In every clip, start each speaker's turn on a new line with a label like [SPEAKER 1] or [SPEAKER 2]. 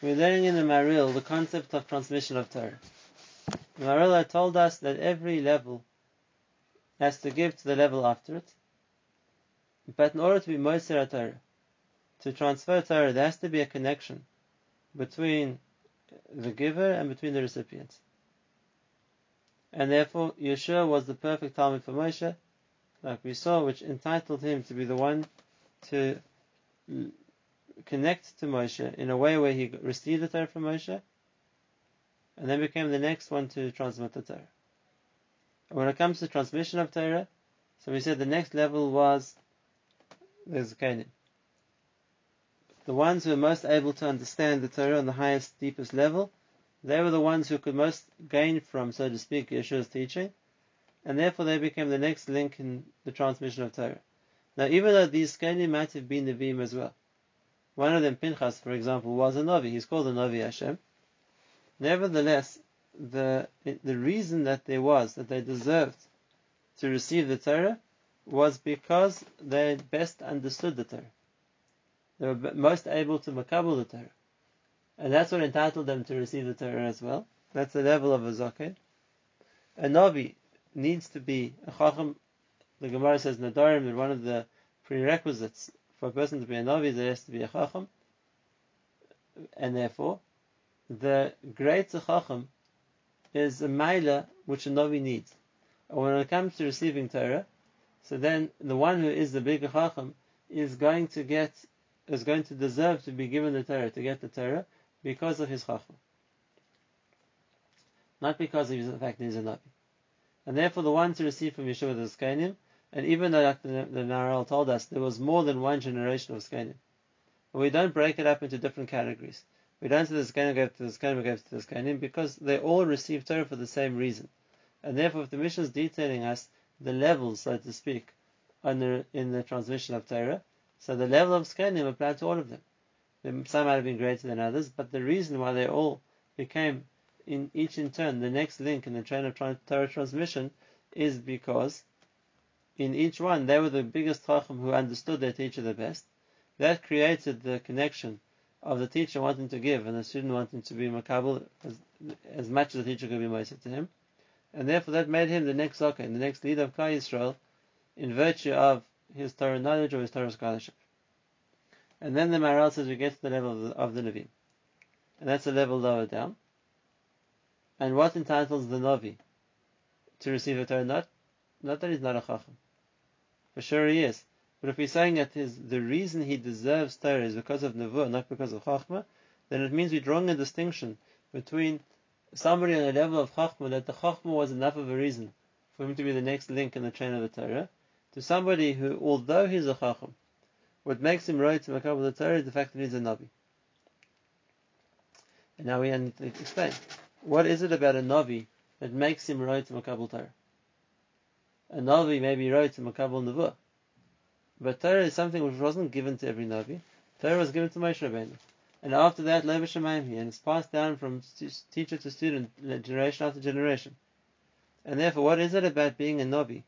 [SPEAKER 1] we're learning in the Maharal the concept of transmission of Torah. The Maharal told us that every level has to give to the level after it. But in order to be Moser Torah, to transfer Torah, there has to be a connection between the giver and between the recipient. And therefore, Yehoshua was the perfect Talmid for Moshe, like we saw, which entitled him to be the one to connect to Moshe in a way where he received the Torah from Moshe, and then became the next one to transmit the Torah. And when it comes to transmission of Torah, so we said the next level was the Zakanim. The ones who were most able to understand the Torah on the highest, deepest level, they were the ones who could most gain from, so to speak, Yehoshua's teaching, and therefore they became the next link in the transmission of Torah. Now, even though these Zkanim might have been the Nevi'im as well, one of them, Pinchas, for example, was a Navi. He's called a Navi Hashem. Nevertheless, the the reason that there was that they deserved to receive the Torah was because they best understood the Torah. They were most able to makabel the Torah, and that's what entitled them to receive the Torah as well. That's the level of a zaken. A navi needs to be a chacham. The Gemara says Nedarim that one of the prerequisites for a person to be a navi, there has to be a chacham, and therefore, the greater chacham is a maila which a navi needs. And when it comes to receiving Torah, so then the one who is the bigger chacham is going to get, is going to deserve to be given the Torah, to get the Torah, because of his chacham. Not because of the fact that he's a navi. And therefore the one to receive from Yehoshua the Zkanim and even though like the, the told us there was more than one generation of Zkanim, we don't break it up into different categories. We don't say the Zkanim gave to the Zkanim gave to the Zkanim because they all received Torah for the same reason. And therefore, if the Mishnah is detailing us the levels, so to speak, the, in the transmission of Torah, so the level of Zkanim applied to all of them. Some might have been greater than others, but the reason why they all became, in each in turn, the next link in the chain of Torah transmission is because in each one, they were the biggest chacham who understood their teacher the best. That created the connection of the teacher wanting to give and the student wanting to be makabel as, as much as the teacher could be moiset to him. And therefore that made him the next zaken, the next leader of Klal Yisrael, in virtue of his Torah knowledge or his Torah scholarship. And then the Maharal says we get to the level of the, of the Nevi'im. And that's a level lower down. And what entitles the Navi to receive a Torah? Not, not that he's not a Chacham. For sure he is. But if we're saying that his, the reason he deserves Torah is because of Nevuah, not because of Chachma, then it means we're drawing a distinction between somebody on the level of Chachma, that the Chachma was enough of a reason for him to be the next link in the chain of the Torah, to somebody who, although he's a Chacham, what makes him right to Makabal the Torah is the fact that he's a Navi. And now we need to explain. What is it about a Navi that makes him right to Makabal Torah? A Navi maybe wrote to Makabal Nevuah. But Torah is something which wasn't given to every Navi. Torah was given to Moshe Rabbeinu. And after that, Lev Shemayim and it's passed down from teacher to student, generation after generation. And therefore, what is it about being a Navi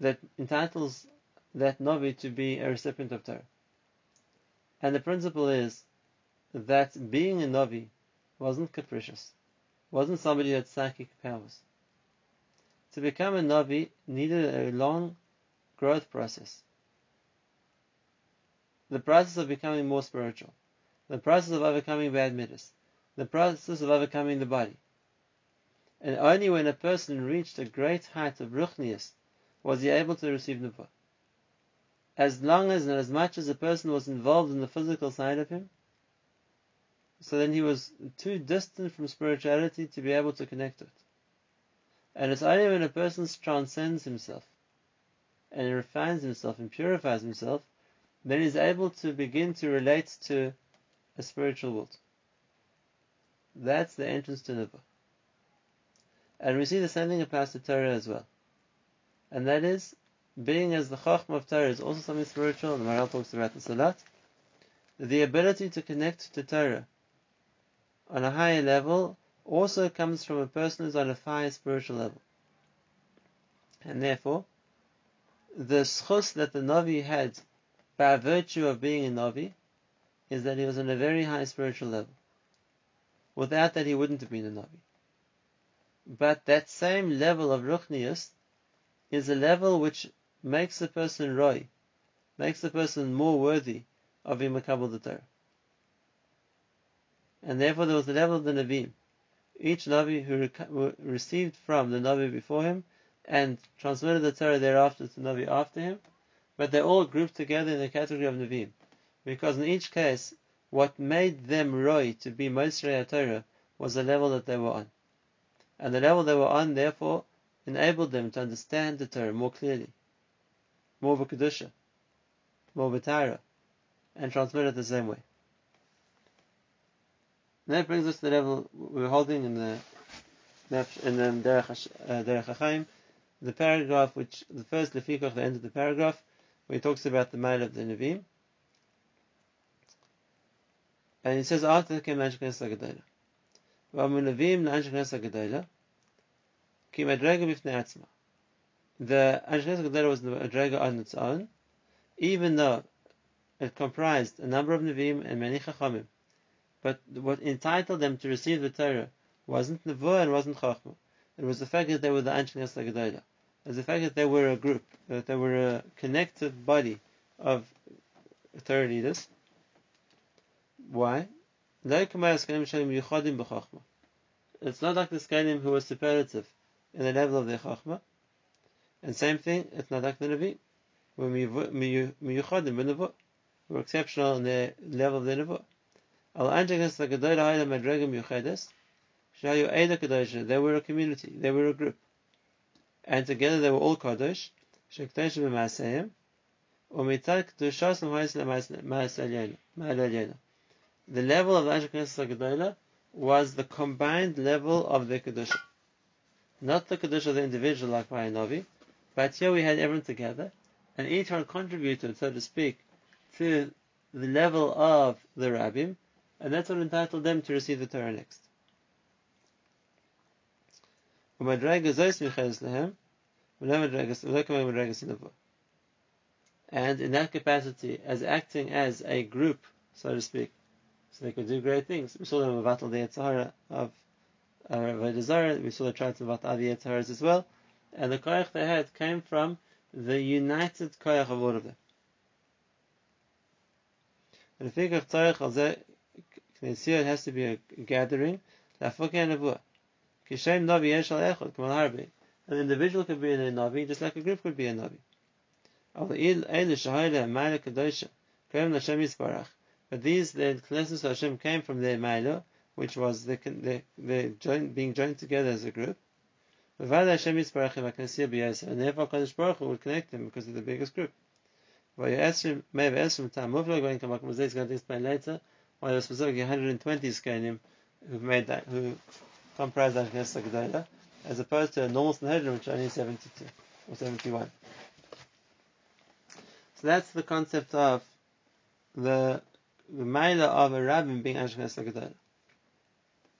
[SPEAKER 1] that entitles that Navi to be a recipient of Torah? And the principle is that being a Navi wasn't capricious, wasn't somebody who had psychic powers to become a Navi needed a long growth process. The process of becoming more spiritual, the process of overcoming bad midas, the process of overcoming the body. And only when a person reached a great height of ruchnius was he able to receive Nevuah. As long as and as much as a person was involved in the physical side of him, so then he was too distant from spirituality to be able to connect to it. And it's only when a person transcends himself and refines himself and purifies himself, then he's able to begin to relate to a spiritual world. That's the entrance to Nevuah. And we see the same thing applies to Torah as well. And that is, being as the Chachma of Torah is also something spiritual, and the Maharal talks about this a lot, the ability to connect to Torah on a higher level also comes from a person who's on a higher spiritual level. And therefore, the schus that the Navi had by virtue of being a Navi is that he was on a very high spiritual level. Without that, he wouldn't have been a Navi. But that same level of Ruchnius is a level which makes the person Roy, makes the person more worthy of being Makabal the Torah. And therefore there was the level of the Navim. Each Navi who received from the Navi before him and transmitted the Torah thereafter to the Navi after him, but they all grouped together in the category of Navim. Because in each case, what made them Roy to be Mosrei Torah was the level that they were on. And the level they were on, therefore, enabled them to understand the Torah more clearly, more of a Kedusha, more of a Torah, and transmit it the same way. And that brings us to the level we're holding in the in the Derech, uh, Derech the paragraph which the first lefikoch, the end of the paragraph, where he talks about the male of the Nevi'im. And he says after came Anshei Knesset Gedola. V'amu Nevi'im Anshei Knesset Gedola ki madrega b'fnei atzma. The Anshei Knesset was a madrega on its own, even though it comprised a number of Nevi'im and many Chachamim. But what entitled them to receive the Torah wasn't Nevuah and wasn't Chachma. It was the fact that they were the Gedola. It was the fact that they were a group, that they were a connected body of Torah leaders. Why? It's not like the Zkanim who were superlative in the level of their Chachma. And same thing, it's not like the Navi. We're were exceptional in the level of the Nevuah. Al Anjakas the Gedolah Madrega Miyuchedes, Shayu Eida Kedosha, they were a community, they were a group. And together they were all Kadosh, Shektesh B'Maseyim, Umitzad Kedushas Ma'as The level of the Anjakas Gedolah was the combined level of the Kedusha. Not the Kedusha of the individual like by a Navi, but here we had everyone together, and each one contributed, so to speak, to the level of the Rabbim, and that's what entitled them to receive the Torah next. And in that capacity, as acting as a group, so to speak, so they could do great things. We saw them battle the Yetzirah of uh, we saw them try to battle the Yetziras as well, and the koyach they had came from the united koyach of all of them. Of tzarech it has to be a gathering. An individual could be a Navi, just like a group could be a Navi. But these, the Knesset Hashem came from their Maila, which was the, the, the joint, being joined together as a group. And therefore Kadosh Baruch Hu would connect them because of the biggest group. Maybe to going to explain later there were specifically 120 Zkanim who made that, who comprised that Knesset Gedolah, as opposed to a normal Sanhedrin, which only 72 or 71. So that's the concept of the Maila of a rabbin being Anshe Knesset.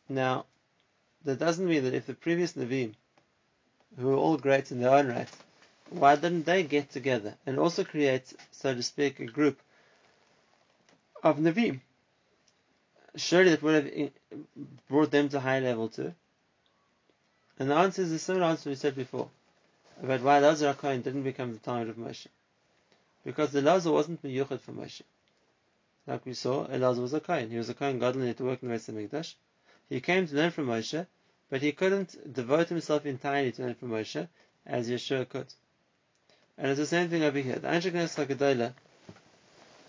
[SPEAKER 1] Now, that doesn't mean that if the previous Navim, who were all great in their own right, why didn't they get together and also create, so to speak, a group of Navim surely that would have eh, brought them to a high level too. And the answer is the similar answer we said before about why Lazar Cohen didn't become the Talmid of Moshe. Because the Lazar wasn't miyuchat for Moshe. Like we saw, Elazar was a Kohen. He was a Kohen Gadol to work in the Mikdash. He came to learn from Moshe, but he couldn't devote himself entirely to learn from Moshe as Yehoshua could. And it's the same thing over here. The Anshe Knesset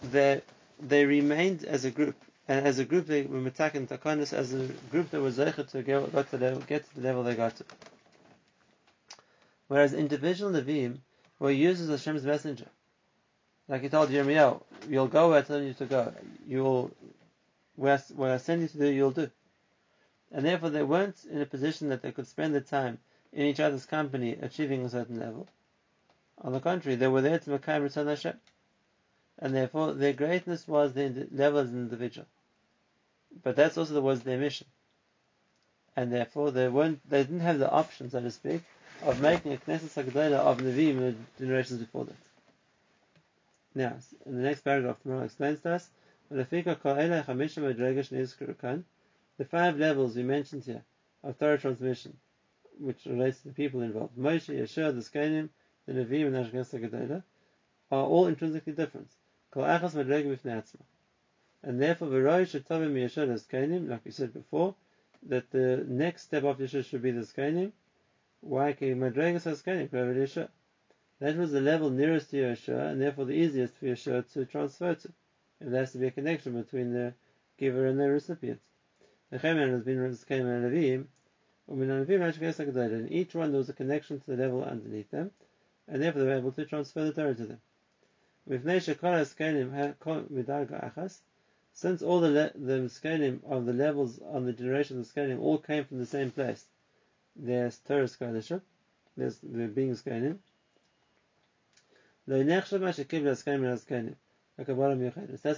[SPEAKER 1] they, they remained as a group and as a group they were attacking Takanis as a group that was zeichet to get, to the, get to the level they got to. Whereas individual Nevi'im were used as Hashem's messenger. Like he told Jeremiah, you'll go where I tell you to go. You'll, where, where I send you to do, you'll do. And therefore they weren't in a position that they could spend the time in each other's company achieving a certain level. On the contrary, they were there to Mekayim Return Hashem. And therefore their greatness was the level as an individual. But that's also the was their mission. And therefore they weren't they didn't have the option, so to speak, of making a Knesset Hagdolah of Nevi'im the generations before that. Now, in the next paragraph, the Gemara explains to us The five levels we mentioned here of Torah transmission, which relates to the people involved, Moshe, Yehoshua, the Zkanim, the Nevi'im, and the Ashkenaz are all intrinsically different. And therefore, V'roi Shetovim Yehoshua the Zkanim, like we said before, that the next step of Yehoshua should be the Zkanim. Why? Can can you show? That was the level nearest to Yehoshua, and therefore the easiest for Yehoshua to transfer to if there has to be a connection between the giver and the recipient. The Chemen has been Rizkeim and Levim, in each one there was a connection to the level underneath them, and therefore they were able to transfer the Torah to them. Since all the le- the scaling of the levels of the generation of scaling all came from the same place, there's Torah scholarship, there's the being scaling. That's why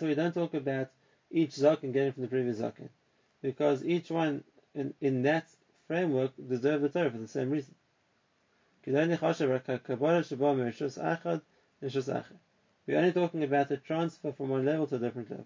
[SPEAKER 1] we don't talk about each zaken getting from the previous zaken, because each one in, in that framework deserves the Torah for the same reason. We're only talking about the transfer from one level to a different level.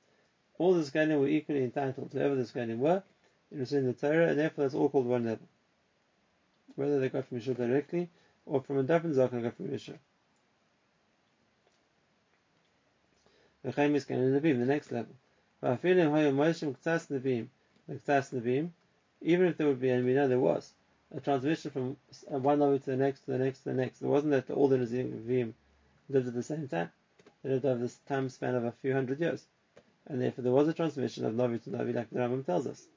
[SPEAKER 1] All the Askainim were equally entitled to whoever the Askainim were, in the Torah, and therefore that's all called one level. Whether they got from Yehoshua directly, or from a different Zaken got from Yehoshua. The next level. Even if there would be, and we know there was, a transmission from one level to the next, to the next, to the next. It wasn't that all the Nevi'im lived at the same time. They lived over this time span of a few hundred years. And therefore there was a transmission of Navi to Navi, like the Rambam tells us.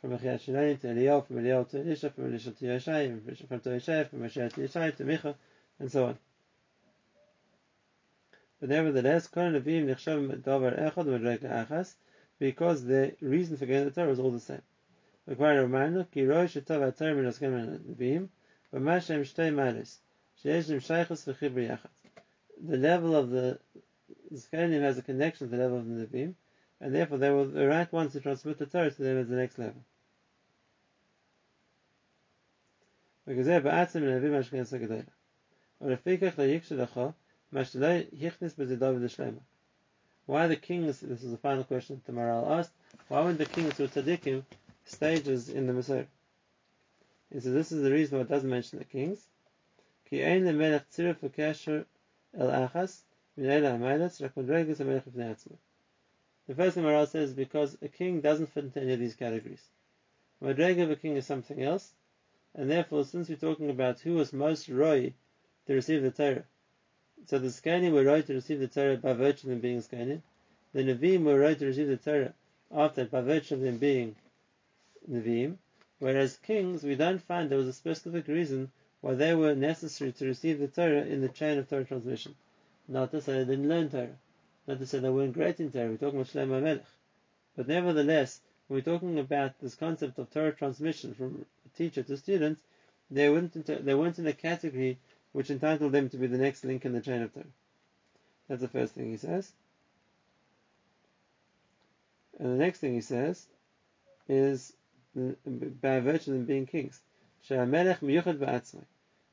[SPEAKER 1] From Shinaim to Eliyahu, from Eliyahu to Elisha, from Elisha to Yeshai, from Yeshai, from Yeshai to Yeshai, to Micha, and so on. But nevertheless, Kol Nevi'im Nichshav Davar Echad Madreka Achas, because the reason for getting the Torah was all the same. Required a reminder, Ki Roy Shetav HaTorah Min Oskem Nevi'im, Shtei Sheyesh Nim Shaychus V'chibri. The level of the Zkanim has a connection to the level of the Nevi'im, and therefore they were the right ones to transmit the Torah to them at the next level. וכזה בעצם לנביא מהשכנס הגדולה. ולפיכך לייקש לך why the kings, this is the final question the Maharal asked, why would the kings or tzaddikim stages in the Messiah? He says this is the reason why it doesn't mention the kings. Ki ein lemelech tziruf v'kasher el achas The first Maharal says because a king doesn't fit into any of these categories. Madrega of a king is something else, and therefore since we're talking about who was most roy to receive the Torah, so the Zkanim were right to receive the Torah by virtue of them being Zkanim. The Nevi'im were right to receive the Torah after by virtue of them being Nevi'im. Whereas kings, we don't find there was a specific reason why they were necessary to receive the Torah in the chain of Torah transmission. Not to say they didn't learn Torah. Not to say they weren't great in Torah. We're talking about Shlomo Melech. But nevertheless, when we're talking about this concept of Torah transmission from teacher to student, they weren't, they weren't in a category which entitled them to be the next link in the chain of Torah. That's the first thing he says. And the next thing he says is by virtue of them being kings. The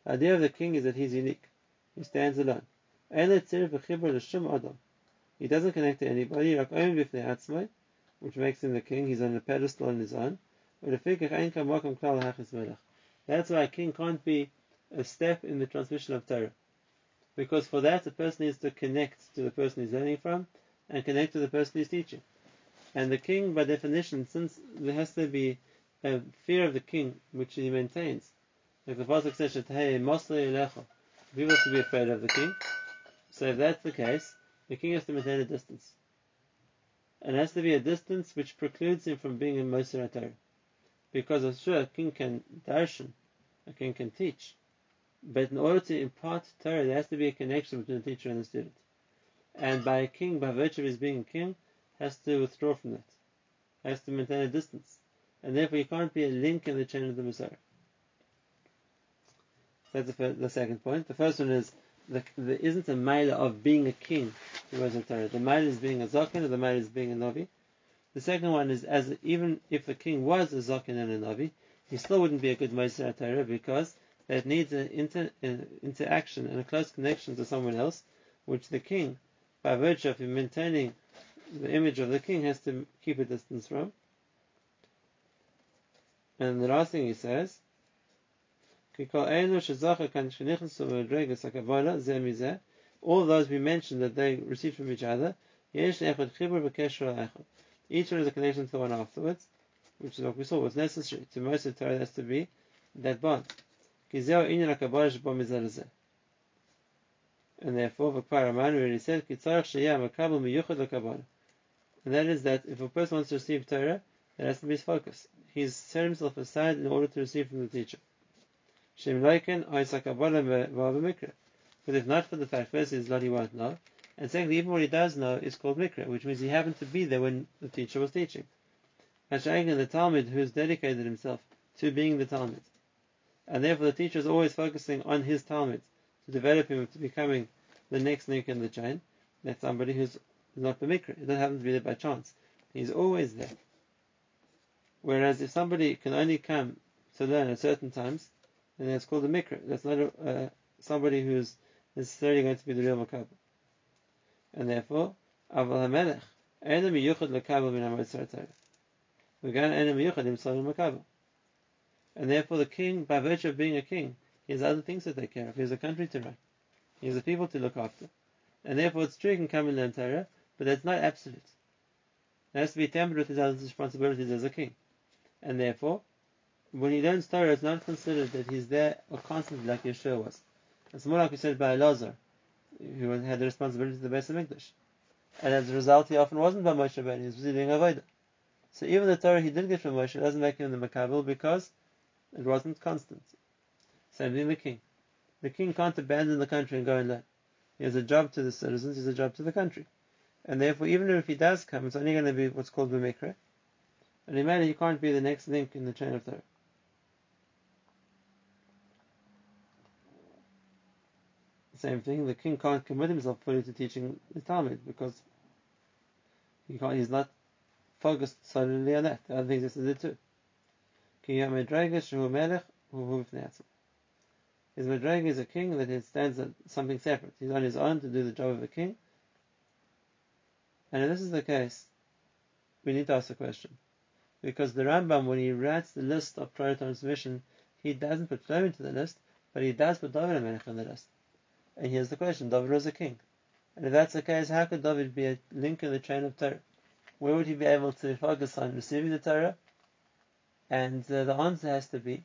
[SPEAKER 1] idea of the king is that he's unique. He stands alone. He doesn't connect to anybody, which makes him the king. He's on a pedestal on his own. That's why a king can't be a step in the transmission of Torah. Because for that, the person needs to connect to the person he's learning from and connect to the person he's teaching. And the king, by definition, since there has to be a fear of the king, which he maintains, like the Pasuk says, people to be afraid of the king. So if that's the case, the king has to maintain a distance. And it has to be a distance which precludes him from being a Moser Torah. Because of sure, a king can darshan, a king can teach, but in order to impart Torah, there has to be a connection between the teacher and the student. And by a king, by virtue of his being a king, has to withdraw from that, has to maintain a distance, and therefore he can't be a link in the chain of the Messiah. That's the, first, the second point. The first one is the, there isn't a mile of being a king was a Torah. The mile is being a zaken, or the mile is being a navi. The second one is as even if the king was a zaken and a navi, he still wouldn't be a good Moser Torah because that needs an, inter, an interaction and a close connection to someone else, which the king, by virtue of him maintaining the image of the king, has to keep a distance from. And the last thing he says, all those we mentioned that they received from each other, each one has a connection to the one afterwards, which is what we saw was necessary. To most of the Torah has to be that bond. And therefore, Vakparaman already said, and that is that if a person wants to receive Torah, that has to be his focus. He's set himself aside in order to receive from the teacher. But if not for the fact, first is he won't know, and secondly, even what he does know is called mikra, which means he happened to be there when the teacher was teaching. Hashagan, the Talmid, who has dedicated himself to being the Talmid, and therefore the teacher is always focusing on his Talmid to develop him to becoming the next link in the chain. That's somebody who's not the mikra. It doesn't happen to be there by chance. He's always there. Whereas if somebody can only come to learn at certain times, and it's called a mikra. That's not a, uh, somebody who's necessarily going to be the real makabel. And therefore, aval hamelech enam yuchad lekabel min hamotzar Torah. V'gan enam yuchad himself in makabel. And therefore, the king, by virtue of being a king, he has other things to take care of. He has a country to run. He has a people to look after. And therefore, it's true he can come and learn Torah, but that's not absolute. It has to be tempered with his other responsibilities as a king. And therefore, when he learns Torah, it's not considered that he's there constantly like Yehoshua was. It's more like we said by Elazar, who had the responsibility to the Beis English. And as a result, he often wasn't by Moshe Rabbeinu, he was busy doing Avodah. So even the Torah he did get from Moshe doesn't make him the Makabel because it wasn't constant. Same thing the king. The king can't abandon the country and go and learn. He has a job to the citizens, he has a job to the country. And therefore, even if he does come, it's only going to be what's called B'mikra. And imagine he can't be the next link in the chain of Torah. Same thing, the king can't commit himself fully to teaching the Talmid because he can't, he's not focused solely on that. The other things he to do too. His Madrega is a king that he stands at something separate. He's on his own to do the job of a king. And if this is the case, we need to ask a question. Because the Rambam, when he writes the list of Torah transmission, he doesn't put Shlomo into the list, but he does put David HaMelech on the list. And here's the question: David was a king, and if that's the case, how could David be a link in the chain of Torah? Where would he be able to focus on receiving the Torah? And uh, the answer has to be: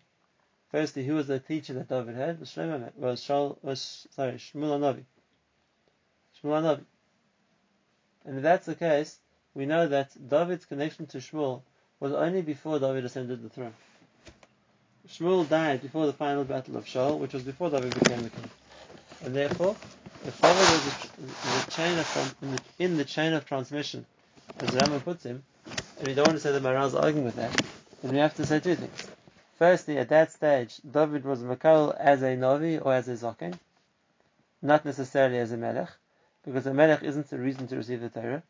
[SPEAKER 1] firstly, who was the teacher that David had? Was Shlomo, was Shal, was sorry, Shmuel Navi. Shmuel Navi. And if that's the case, we know that David's connection to Shmuel was only before David ascended the throne. Shmuel died before the final battle of Shaul, which was before David became the king. And therefore, if David was the, chain of in the, in the, chain of transmission, as Rambam puts him, and we don't want to say that Maharal's arguing with that, then we have to say two things. Firstly, at that stage, David was Makal as a Navi or as a Zaken, not necessarily as a Melech, because a Melech isn't the reason to receive the Torah.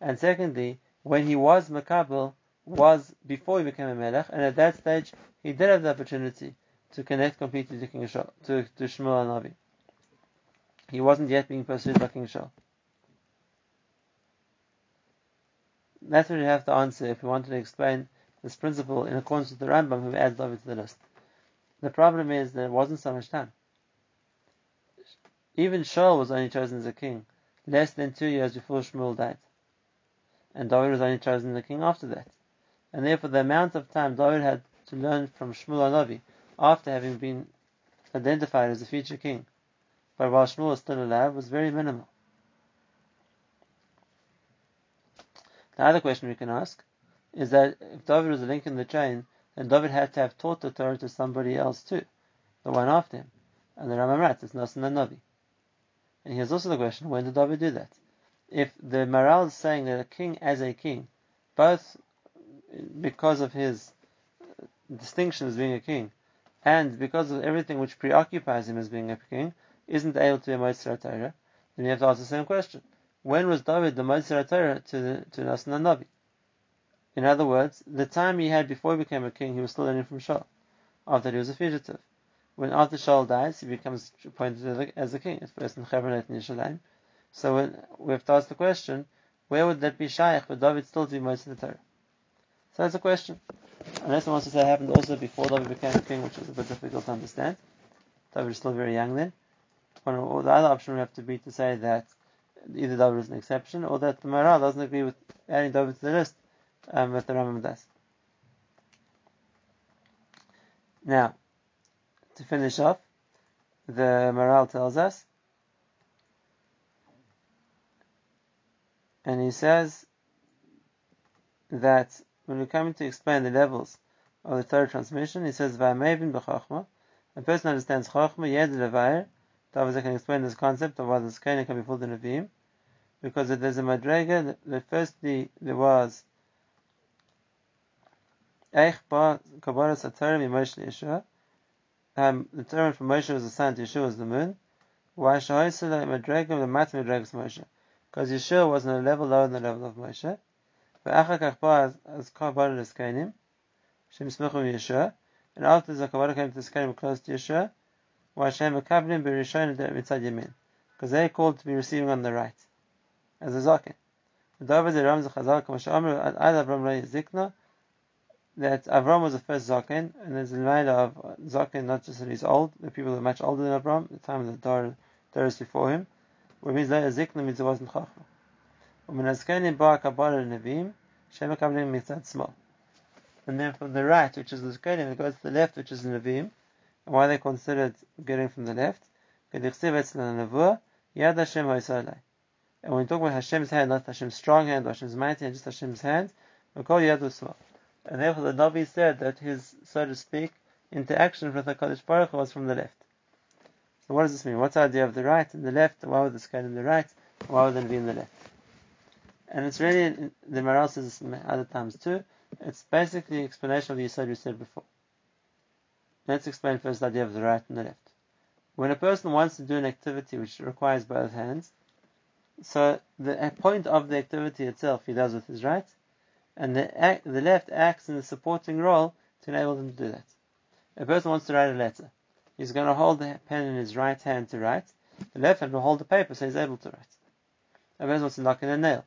[SPEAKER 1] And secondly, when he was Makabel, was before he became a Melech, and at that stage, he did have the opportunity to connect completely to King to, Shmuel Navi. He wasn't yet being pursued by King Shaul. That's what we have to answer if we wanted to explain this principle in accordance with the Rambam who adds David to the list. The problem is there wasn't so much time. Even Shaul was only chosen as a king less than two years before Shmuel died. And David was only chosen as a king after that. And therefore the amount of time David had to learn from Shmuel Navi after having been identified as a future king but while Shmuel was still alive, was very minimal. The other question we can ask is that if David was a link in the chain, then David had to have taught the Torah to somebody else too, the one after him. And the Rambam writes, it's Nasan Navi. And here's also the question, when did David do that? if the Maral is saying that a king as a king, both because of his distinction as being a king, and because of everything which preoccupies him as being a king, isn't able to be a then you have to ask the same question. When was David the Moser Torah to to Nasan Navi? In other words, the time he had before he became a king, he was still learning from Shaul, after he was a fugitive. When after Shaul dies, he becomes appointed as a king. It's first in Hebron and. So when, we have to ask the question, where would that be shaykh for David still to be Torah? So that's a question. Unless one wants to say it happened also before David became a king, which is a bit difficult to understand. David was still very young then. One, or the other option would have to be to say that either David is an exception, or that the Maral doesn't agree with adding David to the list um, with the Rambam does. Now, to finish off, the Maral tells us, and he says that when we're coming to explain the levels of the third transmission, he says, a person understands chochma, the Abaza can explain this concept of why the Skena can be pulled in Nevi'im, because there's a Madrega that firstly there was Eich Ba Kabbalah Satarim Yemoshe Yehoshua. Um, the term for Moshe was the sun, Yehoshua was the moon. Why Shahoisela Madrega the Mat Madregas Moshe? Because Yehoshua was on a level lower than the level of Moshe. But V'achakach Ba as Kabbalah Skenim, Shem Smichum Yehoshua. And after the Kabbalah came to Skenim close to Yehoshua, because they're called to be receiving on the right, as a zaken. That Avram was the first zaken, and there's a matter of zaken, not just that he's old. The people are much older than Avram. The time of the Torah, Torah before him, which means that zikna means it wasn't chacham. And then from the right, which is the Zakanim, it goes to the left, which is the Nevim, and why they considered getting from the left? And when we talk about Hashem's hand, not Hashem's strong hand, or Hashem's mighty hand, just Hashem's hand. And therefore the Navi said that his, so to speak, interaction with the Kadosh Baruch was from the left. So what does this mean? What's the idea of the right and the left? Why would the sky in the right? Why would it be in the left? And it's really, the Maral says this other times too, it's basically explanation of the Yisod we said before. Let's explain first the idea of the right and the left. When a person wants to do an activity which requires both hands, so the point of the activity itself he does with his right, and the, the left acts in the supporting role to enable him to do that. A person wants to write a letter. He's going to hold the pen in his right hand to write. The left hand will hold the paper so he's able to write. A person wants to knock in a nail.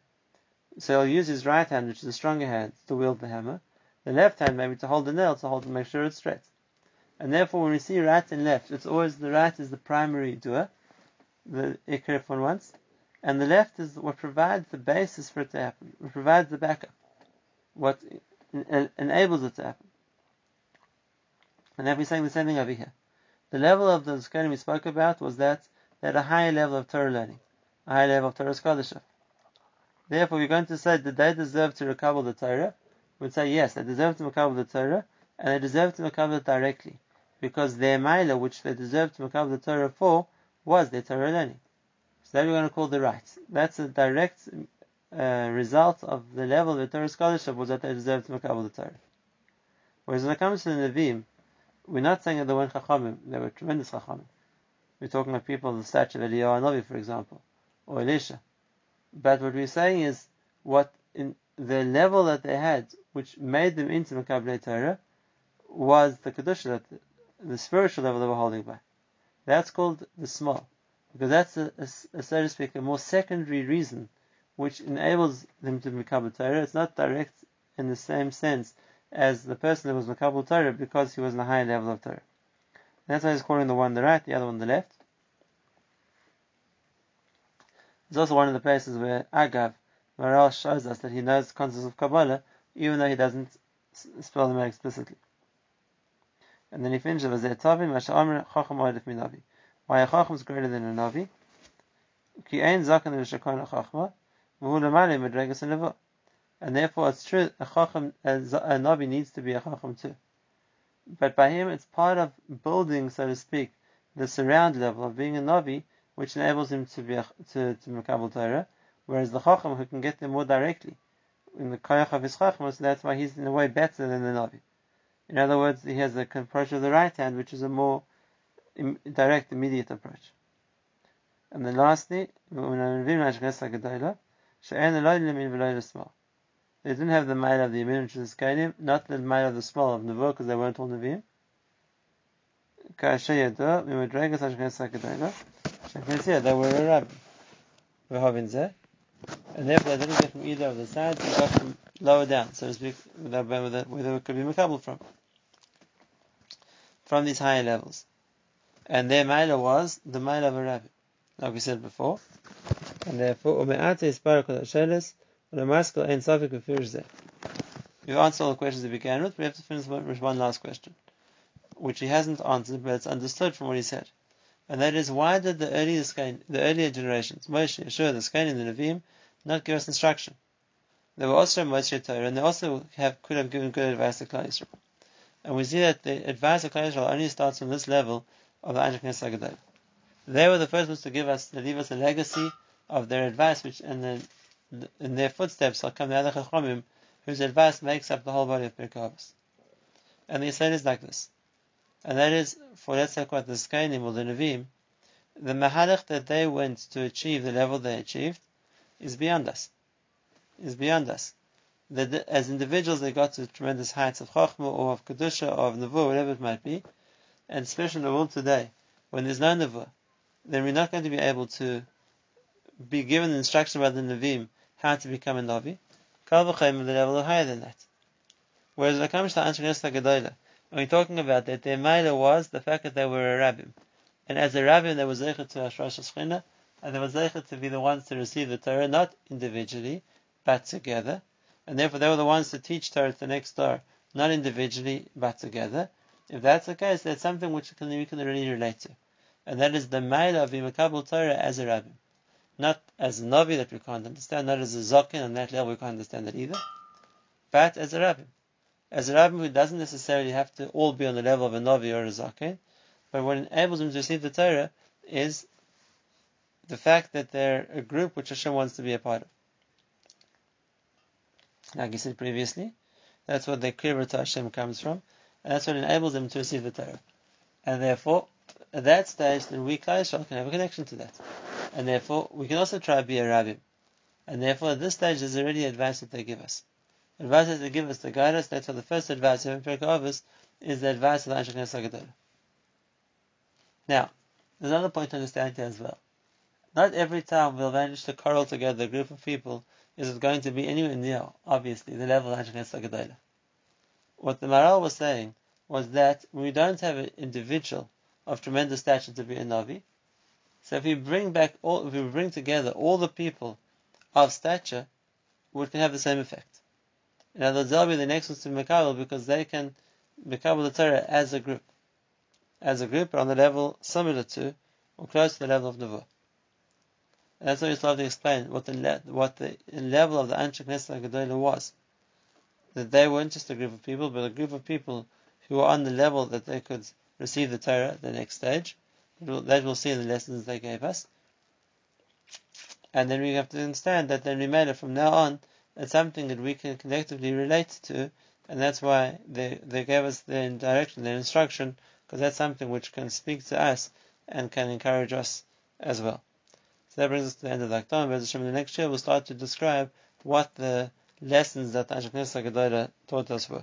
[SPEAKER 1] So he'll use his right hand, which is a stronger hand, to wield the hammer. The left hand maybe to hold the nail, to hold to make sure it's straight. And therefore, when we see right and left, it's always the right is the primary doer, the ikr if one wants, and the left is what provides the basis for it to happen, what provides the backup, what enables it to happen. And then we're saying the same thing over here. The level of the Zkanim we spoke about was that they had a higher level of Torah learning, a higher level of Torah scholarship. Therefore, we're going to say that they deserve to recover the Torah. We'd say yes, they deserve to recover the Torah, and they deserve to recover directly, because their Maila, which they deserve to recover the Torah for, was their Torah learning. So that we're going to call the right. That's a direct uh, result of the level of the Torah scholarship was that they deserve to recover the Torah. Whereas when it comes to the Nevi'im, we're not saying that they weren't Chachamim, they were tremendous Chachamim. We're talking about people of the stature of Eliyahu Navi, for example, or Elisha. But what we're saying is what in the level that they had, which made them into Makabli Torah, was the Kedusha, the, the spiritual level they were holding by. That's called the small. Because that's, a, a, a, so to speak, a more secondary reason which enables them to become a Torah. It's not direct in the same sense as the person that was Makabal Torah because he was in a higher level of Torah. That's why he's calling the one on the right, the other one on the left. It's also one of the places where Agav, Maral shows us that he knows the concepts of Kabbalah, even though he doesn't spell them out explicitly. And then he finishes with. Why a Chacham is greater than a Navi? Ki ein zaken l'shakon Chachma, v'hu l'malei medregas and And therefore it's true, a Chacham, a, a Navi needs to be a Chacham too. But by him it's part of building, so to speak, the surround level of being a Navi, which enables him to be a, to to Torah, Whereas the Chacham who can get there more directly, in the Koyach of his Chachmas, that's why he's in a way better than the Navi. In other words, he has the approach of the right hand, which is a more direct, immediate approach. And then lastly, they didn't have the mile of the Yemin, which is Kainim, not the mile of the small of Nevo, because they weren't all Nevi'im. They were a rabbi. And therefore they didn't get from either of the sides, they got from lower down, so to speak, where they could be makabel from. From these higher levels. And their mila was the mila of a rabbi like we said before. And therefore, We've answered all the questions we began with, we have to finish with one last question, which he hasn't answered, but it's understood from what he said. And that is, why did the earlier, the earlier generations, Moshe, Yehoshua, the and the Nevi'im, not give us instruction? They were also Moser Torah, and they also have, could have given good advice to Klal Yisrael. And we see that the advice of Klal Yisrael only starts from this level of the Anshei Knesses HaGedolah. They were the first ones to give us, to leave us a legacy of their advice, which and then in their footsteps shall come the other Chachamim, whose advice makes up the whole body of Pirkei And the Yisrael is like this. And that is, for let's talk about the Skainim or the Nevi'im, the Mahalach that they went to achieve the level they achieved is beyond us. Is beyond us. That as individuals they got to tremendous heights of Chachma or of Kedusha or of Nevuah, whatever it might be, and especially in the world today, when there's no Nevuah, then we're not going to be able to be given instruction by the Navim how to become a Navi. Kal v'chaim the level higher than that. Whereas when it comes to Anshe Gedola, when we're talking about that, their Maila was the fact that they were a Rabbim. And as a Rabbim, they were Zeichet to Ashrash Shechina, and they were Zeichet to be the ones to receive the Torah, not individually, but together. And therefore they were the ones to teach Torah to the next door, not individually, but together. If that's the case, that's something which we can really relate to and that is the Maila of Yimakabul Torah as a Rabbi. Not as a Navi that we can't understand, not as a Zakin, on that level we can't understand that either, but as a Rabbi. As a Rabbi who doesn't necessarily have to all be on the level of a Navi or a Zakin, but what enables him to receive the Torah is the fact that they're a group which Hashem wants to be a part of. Like he said previously, that's what the Kibbutz Hashem comes from, and that's what enables them to receive the Torah. And therefore, at that stage, then we Yisrael can have a connection to that, and therefore we can also try to be a rabbi. And therefore, at this stage, there's already advice that they give us. Advice that they give us to guide us. That's why the first advice of Pirkei is the advice of the Anshei Knesses HaGedolah. Now, there's another point to understand here as well. Not every time we'll manage to corral together a group of people is it going to be anywhere near, obviously, the level of Anshei Knesses HaGedolah. What the Maharal was saying was that we don't have an individual of tremendous stature to be a Navi. So if we bring back all, if we bring together all the people of stature, we can have the same effect. In other words, they'll be the next ones to Mekabel because they can Mekabel the Torah as a group. As a group, on the level similar to, or close to the level of Nevuah. And that's why we started to explain what the what the level of the Anshei Knesset Gedolah was. That they weren't just a group of people, but a group of people who were on the level that they could receive the Torah, the next stage. That we'll see in the lessons they gave us. And then we have to understand that then we made it from now on, it's something that we can collectively relate to, and that's why they, they gave us their direction, their instruction, because that's something which can speak to us and can encourage us as well. So that brings us to the end of the Akdam. In the next year, we'll start to describe what the lessons that Ashkenaz Gedola taught us were.